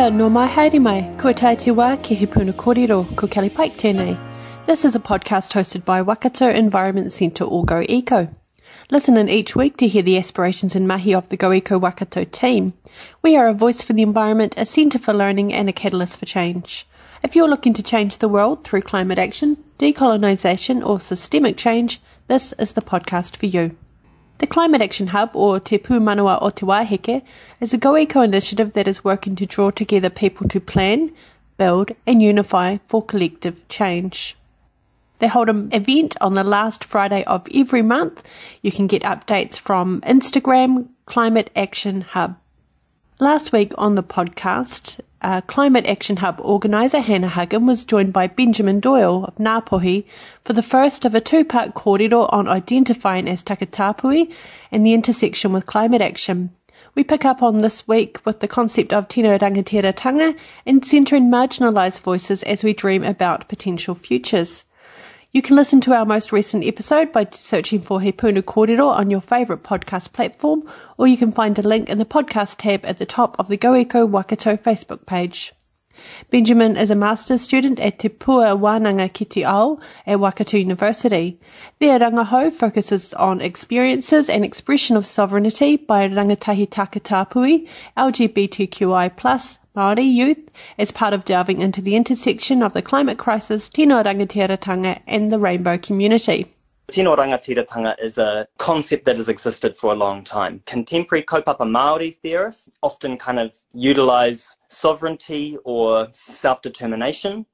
Kia no mai haere mai, kua tai te wā ki he puna kōrero, ko Kelly Pike tēnei. This is a podcast hosted by Waikato Environment Centre or Go Eco. Listen in each week to hear the aspirations and mahi of the Go Eco Waikato team. We are a voice for the environment, a centre for learning and a catalyst for change. If you're looking to change the world through climate action, decolonisation or systemic change, this is the podcast for you. The Climate Action Hub, or Te Pūmanawa o Te is a GoEco initiative that is working to draw together people to plan, build, and unify for collective change. They hold an event on the last Friday of every month. You can get updates from Instagram Climate Action Hub. Last week on the podcast, uh, Climate Action Hub organiser Hannah Huggin was joined by Benjamin Doyle of Ngāpuhi for the first of a two-part kōrero on identifying as Takatapui and the intersection with climate action. We pick up on this week with the concept of tino rangatiratanga and centering marginalised voices as we dream about potential futures. You can listen to our most recent episode by searching for He Puna Kōrero on your favourite podcast platform, or you can find a link in the podcast tab at the top of the GoEco Waikato Facebook page. Benjamin is a master's student at Te Pua Wānanga ki te Ao at Waikato University. Their rangahau focuses on experiences and expression of sovereignty by rangatahi takatapui, LGBTQI+, Māori youth as part of delving into the intersection of the climate crisis, tino rangatiratanga and the rainbow community. Tino rangatiratanga is a concept that has existed for a long time. Contemporary kaupapa Māori theorists often kind of utilize sovereignty or self-determination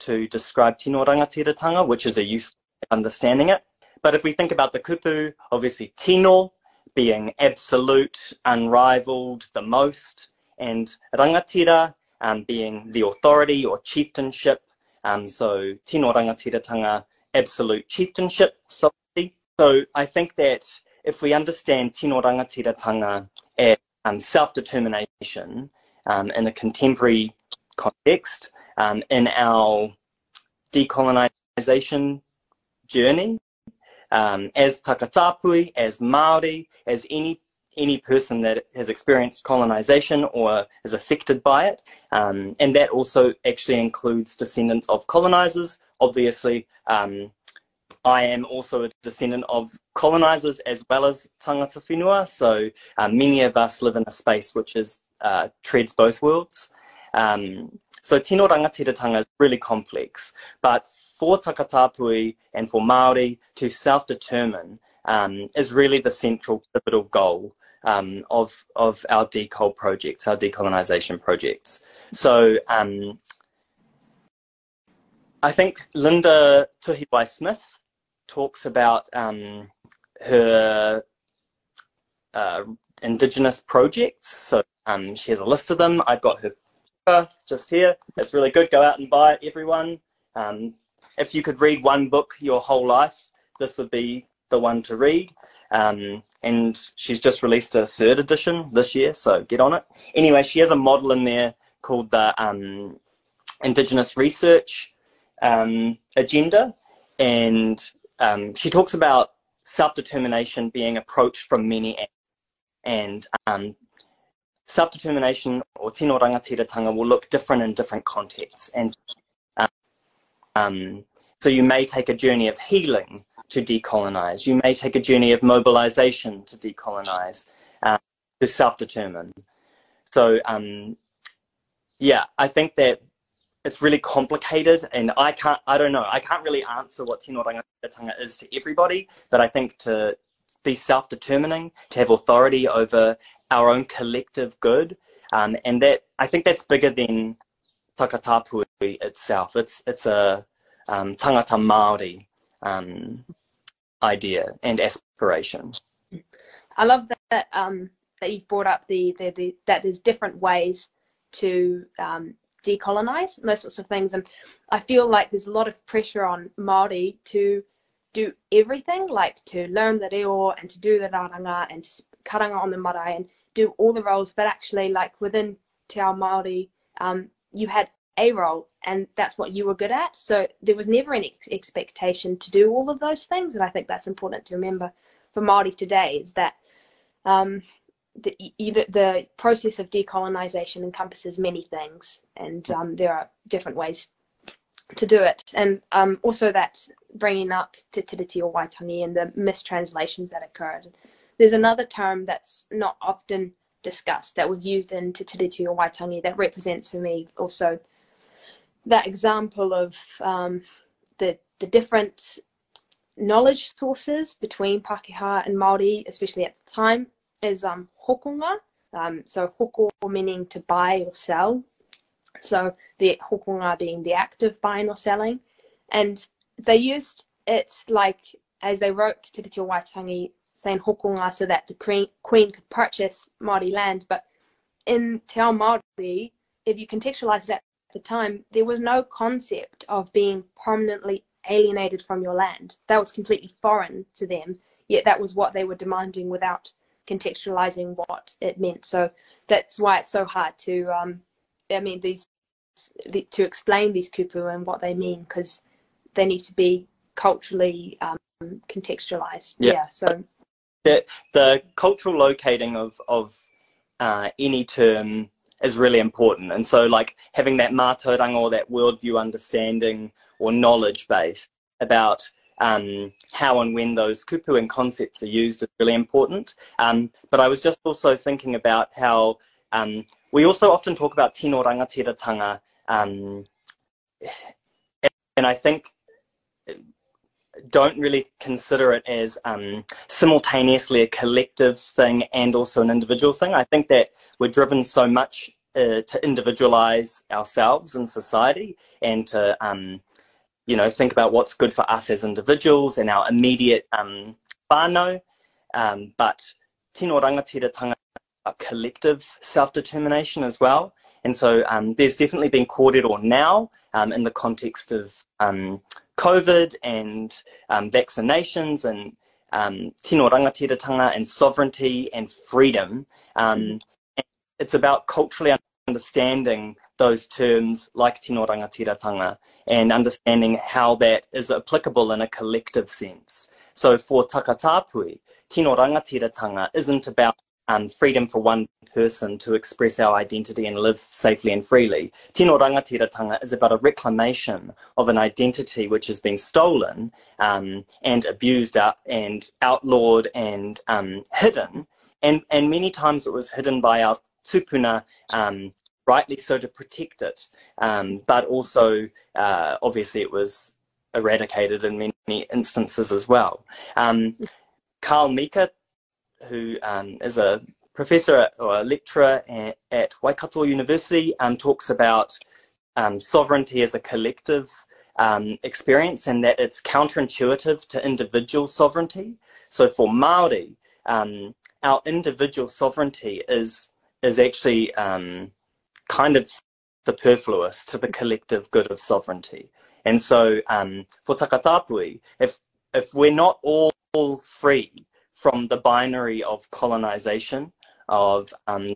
to describe tino rangatiratanga, which is a useful understanding it. But if we think about the kupu, obviously tino being absolute, unrivaled, the most, and rangatira um, being the authority or chieftainship. Um, so tino rangatiratanga, absolute chieftainship, sovereignty. So I think that if we understand tino rangatiratanga as um, self-determination um, in a contemporary context, um, in our decolonisation journey, um, as takatapui, as Māori, as any any person that has experienced colonization or is affected by it. Um, and that also actually includes descendants of colonizers. Obviously, um, I am also a descendant of colonizers as well as tangata whenua. So uh, many of us live in a space which is uh, treads both worlds. Um, so tino rangatiratanga is really complex, but for Takatapui and for Maori to self-determine um, is really the central pivotal goal um, of of our decol projects, our decolonisation projects. So um, I think Linda Tuhiwai Smith talks about um, her uh, Indigenous projects. So um, she has a list of them. I've got her just here. It's really good. Go out and buy it, everyone. Um, if you could read one book your whole life, this would be the one to read. Um, and she's just released a third edition this year, so get on it. Anyway, she has a model in there called the um, Indigenous Research um, Agenda, and um, she talks about self-determination being approached from many angles. And um, self-determination or tino rangatiratanga will look different in different contexts. And um, so you may take a journey of healing to decolonize. You may take a journey of mobilization to decolonize, uh, to self-determine. So, um, yeah, I think that it's really complicated, and I can't, I don't know, I can't really answer what tino rangatanga is to everybody, but I think to be self-determining, to have authority over our own collective good, um, and that I think that's bigger than Takatapui itself. It's it's a um, tangata Māori um, idea and aspiration. I love that um, that you've brought up the, the, the, that there's different ways to um, decolonize and those sorts of things. And I feel like there's a lot of pressure on Māori to do everything, like to learn the reo and to do the raranga and to karanga on the marae and do all the roles. But actually, like within Te Ao Māori, um, you had a role and that's what you were good at. So there was never any expectation to do all of those things. And I think that's important to remember for Māori today is that um, the, you know, the process of decolonization encompasses many things, and um, there are different ways to do it. And um, also that bringing up Te Tiriti o Waitangi and the mistranslations that occurred. There's another term that's not often discussed that was used in Te Tiriti o Waitangi that represents for me also that example of um, the the different knowledge sources between Pākehā and Māori, especially at the time, is um, hokonga. Um, so hoko meaning to buy or sell. So the hokonga being the act of buying or selling. And they used it like, as they wrote to Te Reo Waitangi, saying hokonga so that the queen, queen could purchase Māori land. But in Te Ao Māori, if you contextualize it at the time, there was no concept of being permanently alienated from your land. That was completely foreign to them, yet that was what they were demanding without contextualizing what it meant. So that's why it's so hard to, um, I mean, these the, to explain these kupu and what they mean because they need to be culturally um, contextualized. Yeah. yeah. So the the cultural locating of of uh, any term is really important, and so like having that mātauranga or that worldview understanding or knowledge base about um, how and when those kupu and concepts are used is really important. Um, but I was just also thinking about how um, we also often talk about tino rangatiratanga, um, and I think don't really consider it as um, simultaneously a collective thing and also an individual thing. I think that we're driven so much uh, to individualize ourselves in society and to um, you know, think about what's good for us as individuals and our immediate um, whānau, um, but tino rangatiratanga collective self-determination as well. And so um, there's definitely been kōrero now um, in the context of um, COVID and um, vaccinations and um, tino rangatiratanga and sovereignty and freedom. Um, it's about culturally understanding those terms like tino rangatiratanga and understanding how that is applicable in a collective sense. So for Takatapui, tino rangatiratanga isn't about um, freedom for one person to express our identity and live safely and freely. Tino rangatiratanga is about a reclamation of an identity which has been stolen um, and abused out and outlawed and um, hidden. And, and many times it was hidden by our tupuna um, rightly so to protect it, um, but also uh, obviously it was eradicated in many instances as well. Um, Carl Mika, who um, is a professor or a lecturer at, at Waikato University, um, talks about um, sovereignty as a collective um, experience and that it's counterintuitive to individual sovereignty. So for Maori, our individual sovereignty is is actually um, kind of superfluous to the collective good of sovereignty. And so um, for Takatapui, if, if we're not all free from the binary of colonization, of um,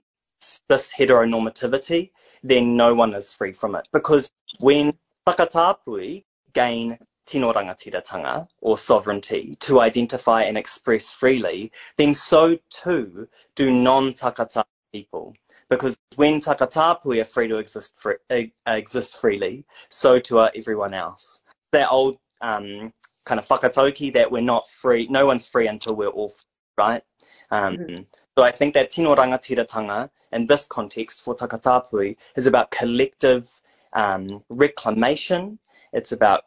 this heteronormativity, then no one is free from it. Because when Takatapui gain tino rangatiratanga, or sovereignty, to identify and express freely, then so too do non-takata people. Because when takatapui are free to exist, free, exist freely, so too are everyone else. That old um, kind of whakatauki that we're not free, no one's free until we're all free, right? Um, mm-hmm. So I think that tino rangatiratanga in this context for takatapui is about collective um, reclamation. It's about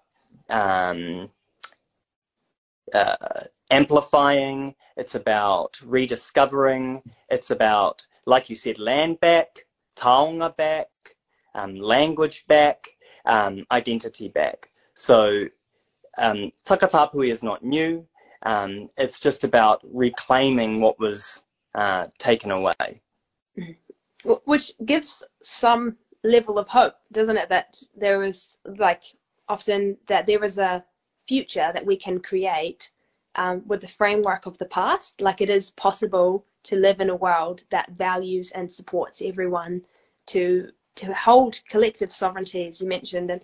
um, uh, amplifying. It's about rediscovering. It's about like you said, land back, taonga back, um, language back, um, identity back. So um, Takatapui is not new. Um, it's just about reclaiming what was uh, taken away. Which gives some level of hope, doesn't it? That there is like often that there is a future that we can create um, with the framework of the past. Like it is possible to live in a world that values and supports everyone to to hold collective sovereignty, as you mentioned. And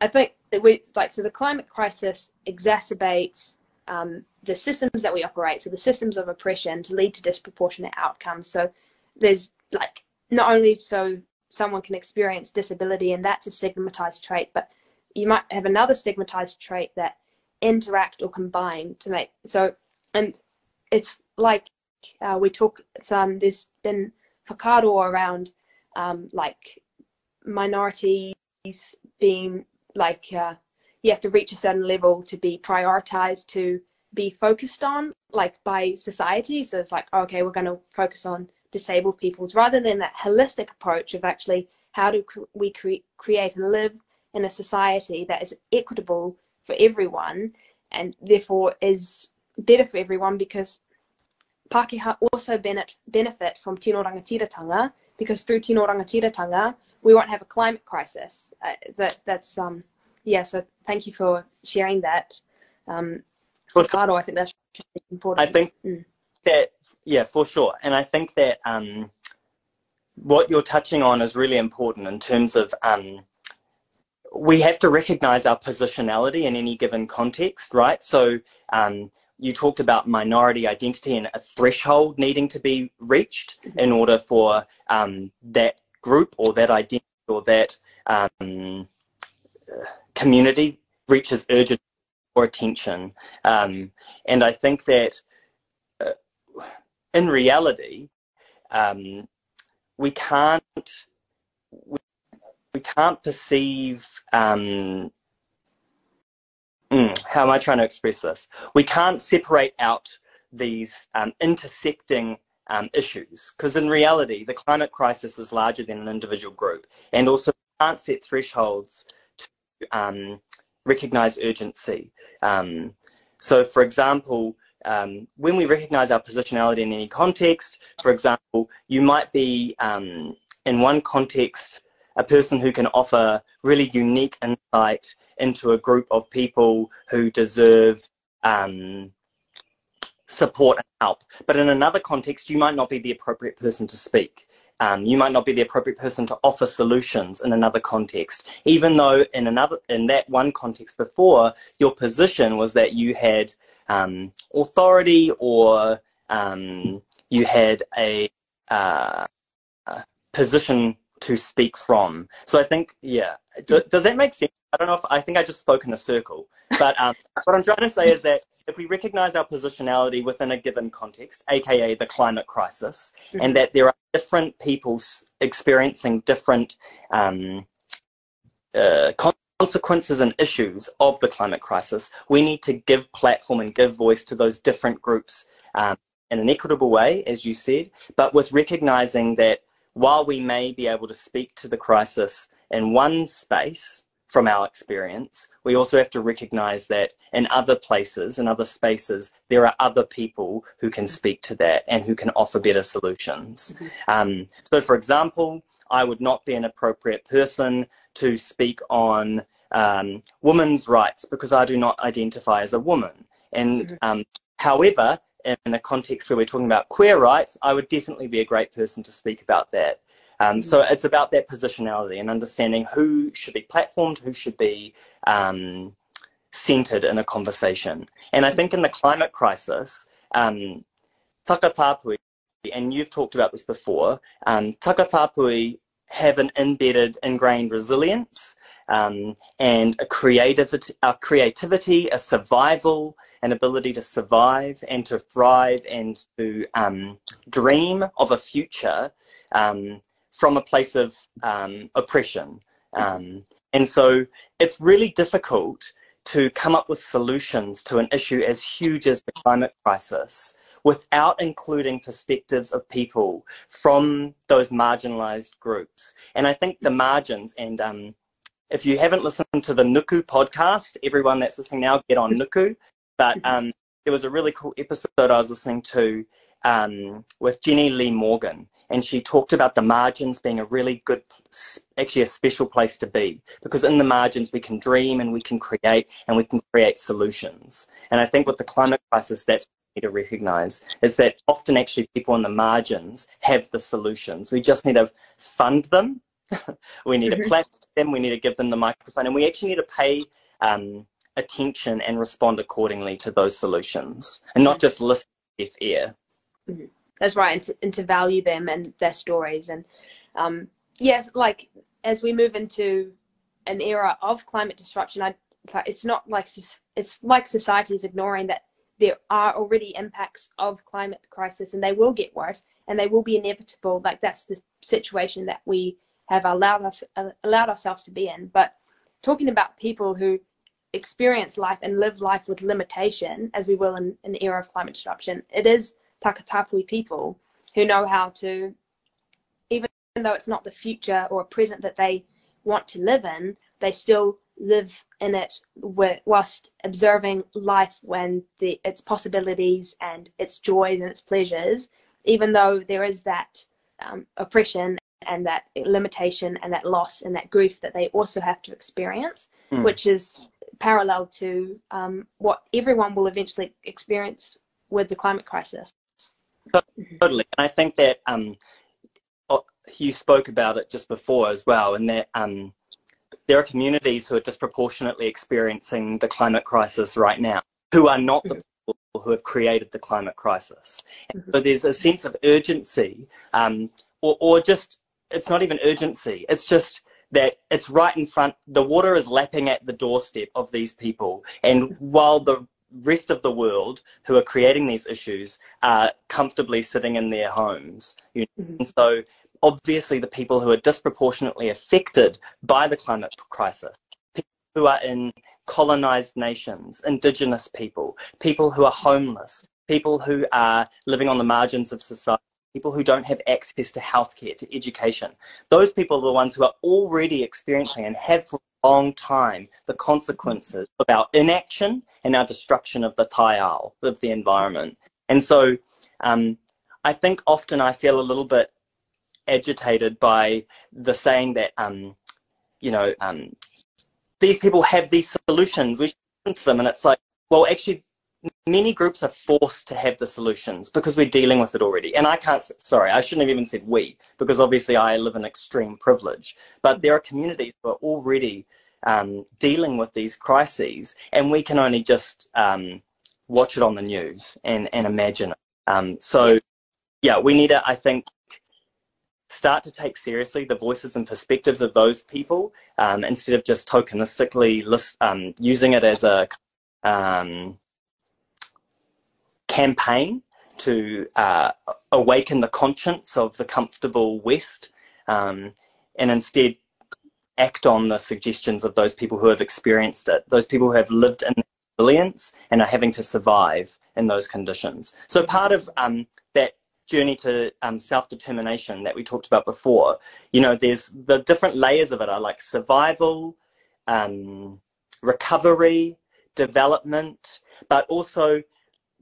I think that we like so the climate crisis exacerbates um, the systems that we operate, so the systems of oppression, to lead to disproportionate outcomes. So there's like not only so someone can experience disability and that's a stigmatized trait, but you might have another stigmatized trait that interact or combine to make so and it's like uh, we talk some there's been whakaaro around um, like minorities being like uh, you have to reach a certain level to be prioritized to be focused on like by society. So it's like okay we're going to focus on disabled peoples rather than that holistic approach of actually how do we cre- create and live in a society that is equitable for everyone and therefore is better for everyone because Pākehā also benefit from tino rangatiratanga because through tino rangatiratanga we won't have a climate crisis. Uh, that that's um yeah. So thank you for sharing that. Um, Ricardo, I think that's important. I think mm. that yeah, for sure, and I think that um, what you're touching on is really important in terms of um, we have to recognize our positionality in any given context, right? So um, you talked about minority identity and a threshold needing to be reached mm-hmm. in order for um, that group or that identity or that um, community reaches urgent or attention. Um, and I think that uh, in reality, um, we can't we, we can't perceive um, mm, how am I trying to express this? We can't separate out these um, intersecting um, issues because in reality, the climate crisis is larger than an individual group, and also can't set thresholds to um, recognize urgency. Um, so, for example, um, when we recognize our positionality in any context, for example, you might be um, in one context a person who can offer really unique insight into a group of people who deserve um, support and help. But in another context, you might not be the appropriate person to speak. Um, you might not be the appropriate person to offer solutions in another context, even though in another in that one context before, your position was that you had um, authority or um, you had a, uh, a position to speak from. So I think, yeah, do, does that make sense? I don't know if I think I just spoke in a circle, but um, what I'm trying to say is that if we recognize our positionality within a given context, aka the climate crisis, mm-hmm. and that there are different people experiencing different um, uh, consequences and issues of the climate crisis, we need to give platform and give voice to those different groups um, in an equitable way, as you said, but with recognizing that while we may be able to speak to the crisis in one space from our experience, we also have to recognize that in other places, in other spaces, there are other people who can speak to that and who can offer better solutions. Mm-hmm. Um, so, for example, I would not be an appropriate person to speak on um, women's rights because I do not identify as a woman. And mm-hmm. um, however, in a context where we're talking about queer rights, I would definitely be a great person to speak about that. Um, so mm. it's about that positionality and understanding who should be platformed, who should be um, centered in a conversation. And I think in the climate crisis, um, Takatapui, and you've talked about this before, um, Takatapui have an embedded, ingrained resilience um, and a creativity, a creativity, a survival, an ability to survive and to thrive and to um, dream of a future um, from a place of um, oppression. Um, and so it's really difficult to come up with solutions to an issue as huge as the climate crisis without including perspectives of people from those marginalized groups. And I think the margins, and um, if you haven't listened to the Nuku podcast, everyone that's listening now, get on Nuku. But um, there was a really cool episode I was listening to um, with Jenny Lee Morgan, and she talked about the margins being a really good, actually a special place to be, because in the margins we can dream and we can create and we can create solutions. And I think with the climate crisis, that's need to recognize is that often actually people on the margins have the solutions. We just need to fund them. we need mm-hmm. to platform them. We need to give them the microphone, and we actually need to pay um, attention and respond accordingly to those solutions, and not just listen deaf ear. Mm-hmm. That's right, and to, and to, value them and their stories. And um, yes, like as we move into an era of climate disruption, I, it's not like it's like society is ignoring that there are already impacts of climate crisis, and they will get worse, and they will be inevitable. Like that's the situation that we have allowed us uh, allowed ourselves to be in. But talking about people who experience life and live life with limitation, as we will in an era of climate disruption, it is Takatapui people who know how to, even though it's not the future or present that they want to live in, they still live in it whilst observing life when the, its possibilities and its joys and its pleasures, even though there is that um, oppression and that limitation and that loss and that grief that they also have to experience, mm. which is parallel to um, what everyone will eventually experience with the climate crisis. Totally. And I think that um, you spoke about it just before as well, and that um, there are communities who are disproportionately experiencing the climate crisis right now, who are not the mm-hmm. people who have created the climate crisis. Mm-hmm. So there's a sense of urgency, um, or, or just, it's not even urgency, it's just that it's right in front, the water is lapping at the doorstep of these people. And while the rest of the world who are creating these issues are comfortably sitting in their homes. You know? mm-hmm. And so obviously the people who are disproportionately affected by the climate crisis, people who are in colonized nations, indigenous people, people who are homeless, people who are living on the margins of society, people who don't have access to healthcare, to education. Those people are the ones who are already experiencing and have for long time the consequences of our inaction and our destruction of the taiao, of the environment. And so um, I think often I feel a little bit agitated by the saying that, um, you know, um, these people have these solutions. We should listen to them. And it's like, well, actually, many groups are forced to have the solutions because we're dealing with it already. And I can't, sorry, I shouldn't have even said we, because obviously I live in extreme privilege. But there are communities who are already um, dealing with these crises, and we can only just um, watch it on the news and, and imagine it. Um, so, yeah, we need to, I think, start to take seriously the voices and perspectives of those people um, instead of just tokenistically list, um, using it as a um, campaign to uh, awaken the conscience of the comfortable West um, and instead act on the suggestions of those people who have experienced it, those people who have lived in resilience and are having to survive in those conditions. So part of um, that journey to um, self-determination that we talked about before, you know, there's the different layers of it are like survival, um, recovery, development, but also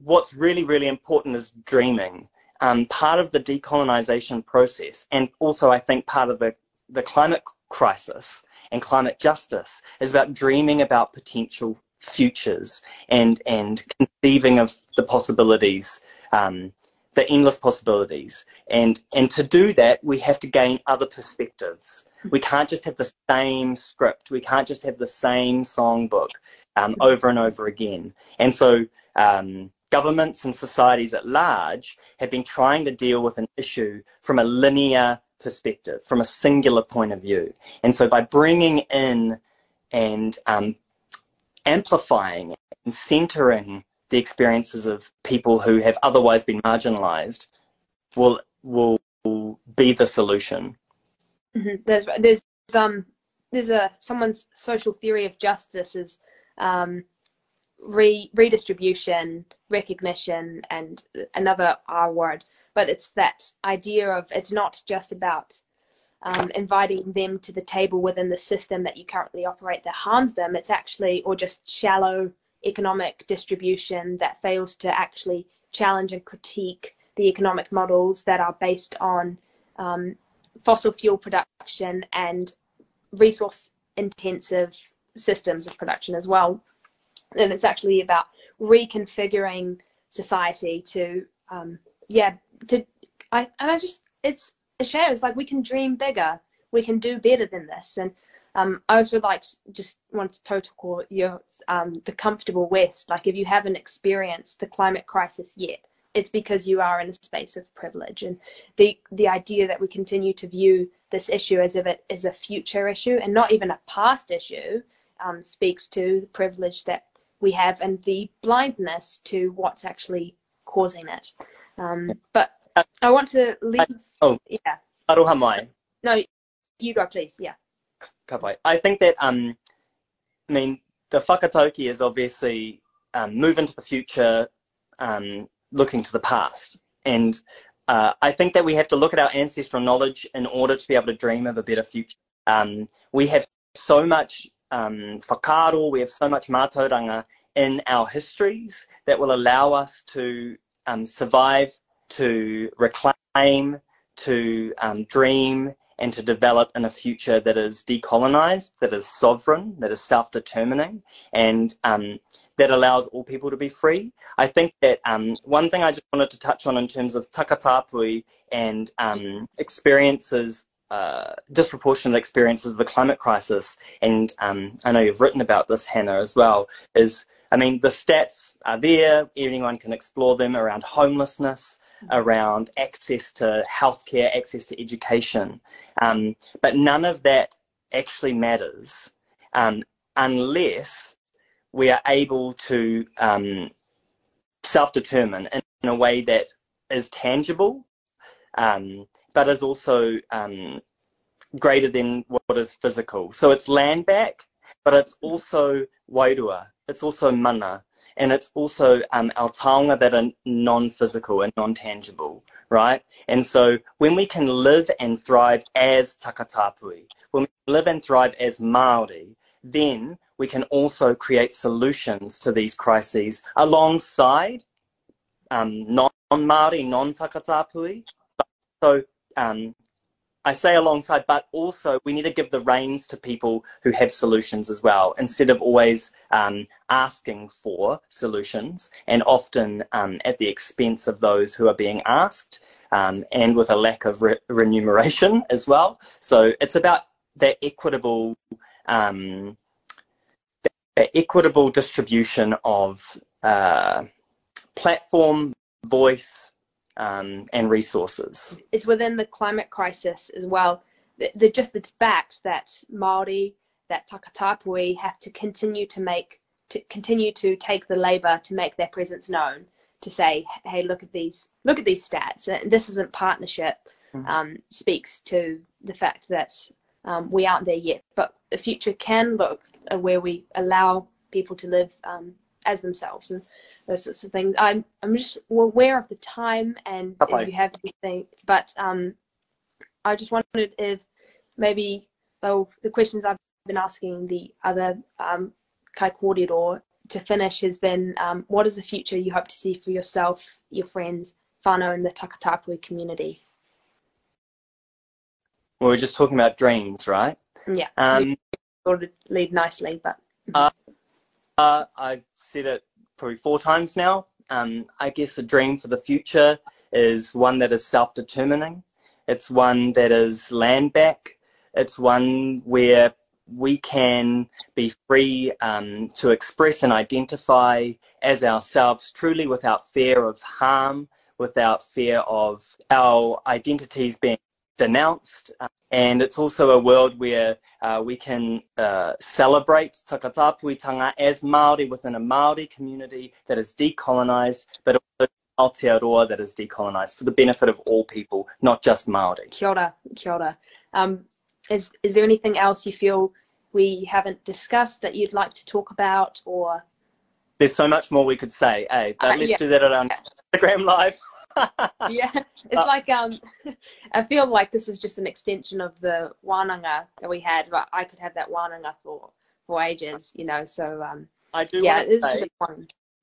what's really, really important is dreaming. Um, part of the decolonization process, and also I think part of the, the climate crisis and climate justice is about dreaming about potential futures and, and conceiving of the possibilities um, the endless possibilities. And, and to do that, we have to gain other perspectives. We can't just have the same script. We can't just have the same songbook um, over and over again. And so um, governments and societies at large have been trying to deal with an issue from a linear perspective, from a singular point of view. And so by bringing in and um, amplifying and centering the experiences of people who have otherwise been marginalized will will, be the solution. Mm-hmm. There's there's um there's a someone's social theory of justice is um, re- redistribution, recognition, and another R word. But it's that idea of it's not just about um, inviting them to the table within the system that you currently operate that harms them. It's actually, or just shallow economic distribution that fails to actually challenge and critique the economic models that are based on um, fossil fuel production and resource intensive systems of production as well. And it's actually about reconfiguring society to, um, yeah, to, I, and I just, it's a shame. It's like we can dream bigger. We can do better than this. And um, I also like just want to total call your um, the comfortable West. Like if you haven't experienced the climate crisis yet, it's because you are in a space of privilege. And the the idea that we continue to view this issue as if it is a future issue and not even a past issue um, speaks to the privilege that we have and the blindness to what's actually causing it. Um, but I want to leave. oh, yeah. Aroha. No, you go, please. Yeah. Kapai. I think that um, I mean the whakatauki is obviously um, move into the future, um, looking to the past, and uh, I think that we have to look at our ancestral knowledge in order to be able to dream of a better future. Um, we have so much um, whakaaro, we have so much mātauranga in our histories that will allow us to um, survive, to reclaim, to um, dream, and to develop in a future that is decolonized, that is sovereign, that is self-determining, and um, that allows all people to be free. I think that um, one thing I just wanted to touch on in terms of takatapui and um, experiences, uh, disproportionate experiences of the climate crisis, and um, I know you've written about this, Hannah, as well, is, I mean, the stats are there, anyone can explore them around homelessness, around access to healthcare, access to education. Um, but none of that actually matters um, unless we are able to um, self-determine in, in, a way that is tangible, um, but is also um, greater than what is physical. So it's land back, but it's also wairua, it's also mana, and it's also um, our taonga that are non-physical and non-tangible, right? And so when we can live and thrive as takatapui, when we live and thrive as Māori, then we can also create solutions to these crises alongside um, non-Māori, non-takatapui, so um, I say alongside, but also we need to give the reins to people who have solutions as well, instead of always um, asking for solutions, and often um, at the expense of those who are being asked, um, and with a lack of re- remuneration as well. So it's about that equitable, um, that equitable distribution of uh, platform, voice, um, and resources. It's within the climate crisis as well. The, the, just the fact that Maori, that Takatapui have to continue to make, to continue to take the labour to make their presence known, to say, hey, look at these, look at these stats. And this isn't partnership. Mm-hmm. Um, speaks to the fact that um, we aren't there yet, but the future can look where we allow people to live um, as themselves. And those sorts of things. I'm I'm just aware of the time and if you have anything, but um, I just wondered if maybe though the questions I've been asking the other um, kai kōrero to finish has been um, what is the future you hope to see for yourself, your friends, whānau and the Takatapui community? Well, we're just talking about dreams, right? Yeah. Um, sort of lead nicely, but. Uh, uh, I've said it probably four times now. Um, I guess a dream for the future is one that is self-determining. It's one that is land back. It's one where we can be free um, to express and identify as ourselves truly without fear of harm, without fear of our identities being denounced. And it's also a world where uh, we can uh, celebrate takatapuitanga as Māori within a Māori community that is decolonised, but also Aotearoa that is decolonised for the benefit of all people, not just Māori. Kia ora, kia ora. Um, is, is there anything else you feel we haven't discussed that you'd like to talk about or there's so much more we could say, eh? But Uh, let's yeah. do that on Instagram live. yeah, it's Uh, like um, I feel like this is just an extension of the wananga that we had, but I could have that wananga for for ages, you know. So um, I do yeah, want to it's say.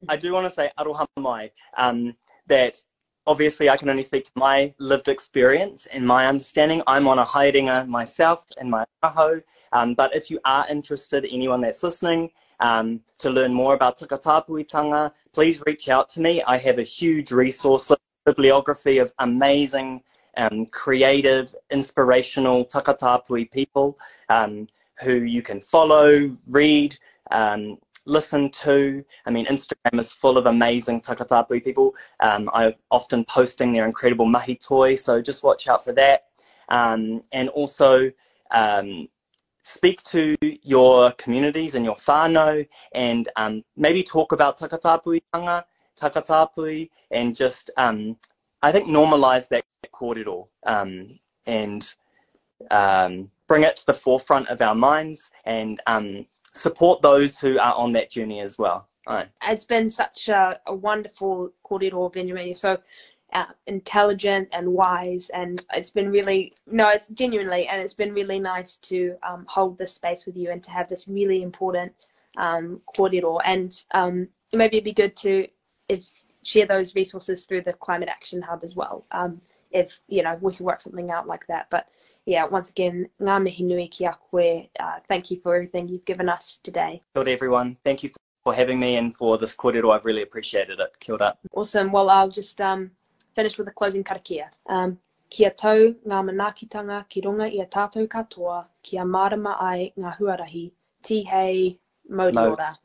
I do want to say aroha mai, um, that obviously I can only speak to my lived experience and my understanding. I'm on a haerenga myself in my aho, um, but if you are interested, anyone that's listening, um, to learn more about takatapuitanga, please reach out to me. I have a huge resource list, bibliography of amazing, um, creative, inspirational takatapui people um, who you can follow, read, um, listen to. I mean, Instagram is full of amazing takatapui people. Um, I'm often posting their incredible mahi toi, so just watch out for that. Um, and also, um, speak to your communities and your whānau and um, maybe talk about takatapuitanga, takatapui, and just, um, I think, normalize that kōrero um, and um, bring it to the forefront of our minds and um, support those who are on that journey as well. It's been such a, a wonderful kōrero, Benjamin. So uh, intelligent and wise, and it's been really no, it's genuinely, and it's been really nice to um, hold this space with you and to have this really important um, kōrero. And um, maybe it'd be good to if share those resources through the Climate Action Hub as well. Um, if you know we can work something out like that, but yeah, once again, ngā mihi nui ki a koe. Uh, thank you for everything you've given us today. Kia ora, everyone. Thank you for having me and for this kōrero. I've really appreciated it. Kia ora. Awesome. Well, I'll just um, finish with a closing karakia. Um, kia tau ngā manaakitanga ki runga i a tātou katoa, kia marama ai ngā huarahi, tihei, mauri ora.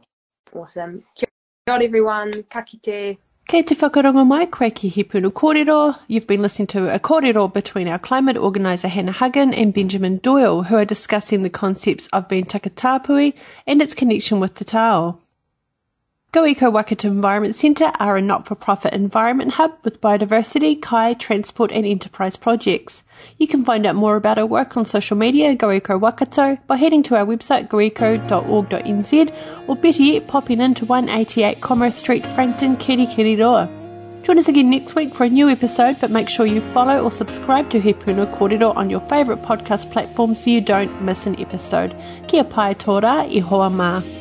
Awesome. Kia ora everyone, ka kite. Kei te whakarongo mai koe ki he kōrero. You've been listening to a kōrero between our climate organiser Hannah Hagen and Benjamin Doyle, who are discussing the concepts of being takatapui and its connection with te taiao. Go Eco Waikato Environment Centre are a not-for-profit environment hub with biodiversity, kai, transport and enterprise projects. You can find out more about our work on social media, Go Eco Waikato, by heading to our website goeco.org.nz or better yet, popping into 188 Commerce Street, Frankton, Kirikiriroa. Join us again next week for a new episode, but make sure you follow or subscribe to He Puna Kōrero on your favourite podcast platform so you don't miss an episode. Kia pai tōra, i hoa mā.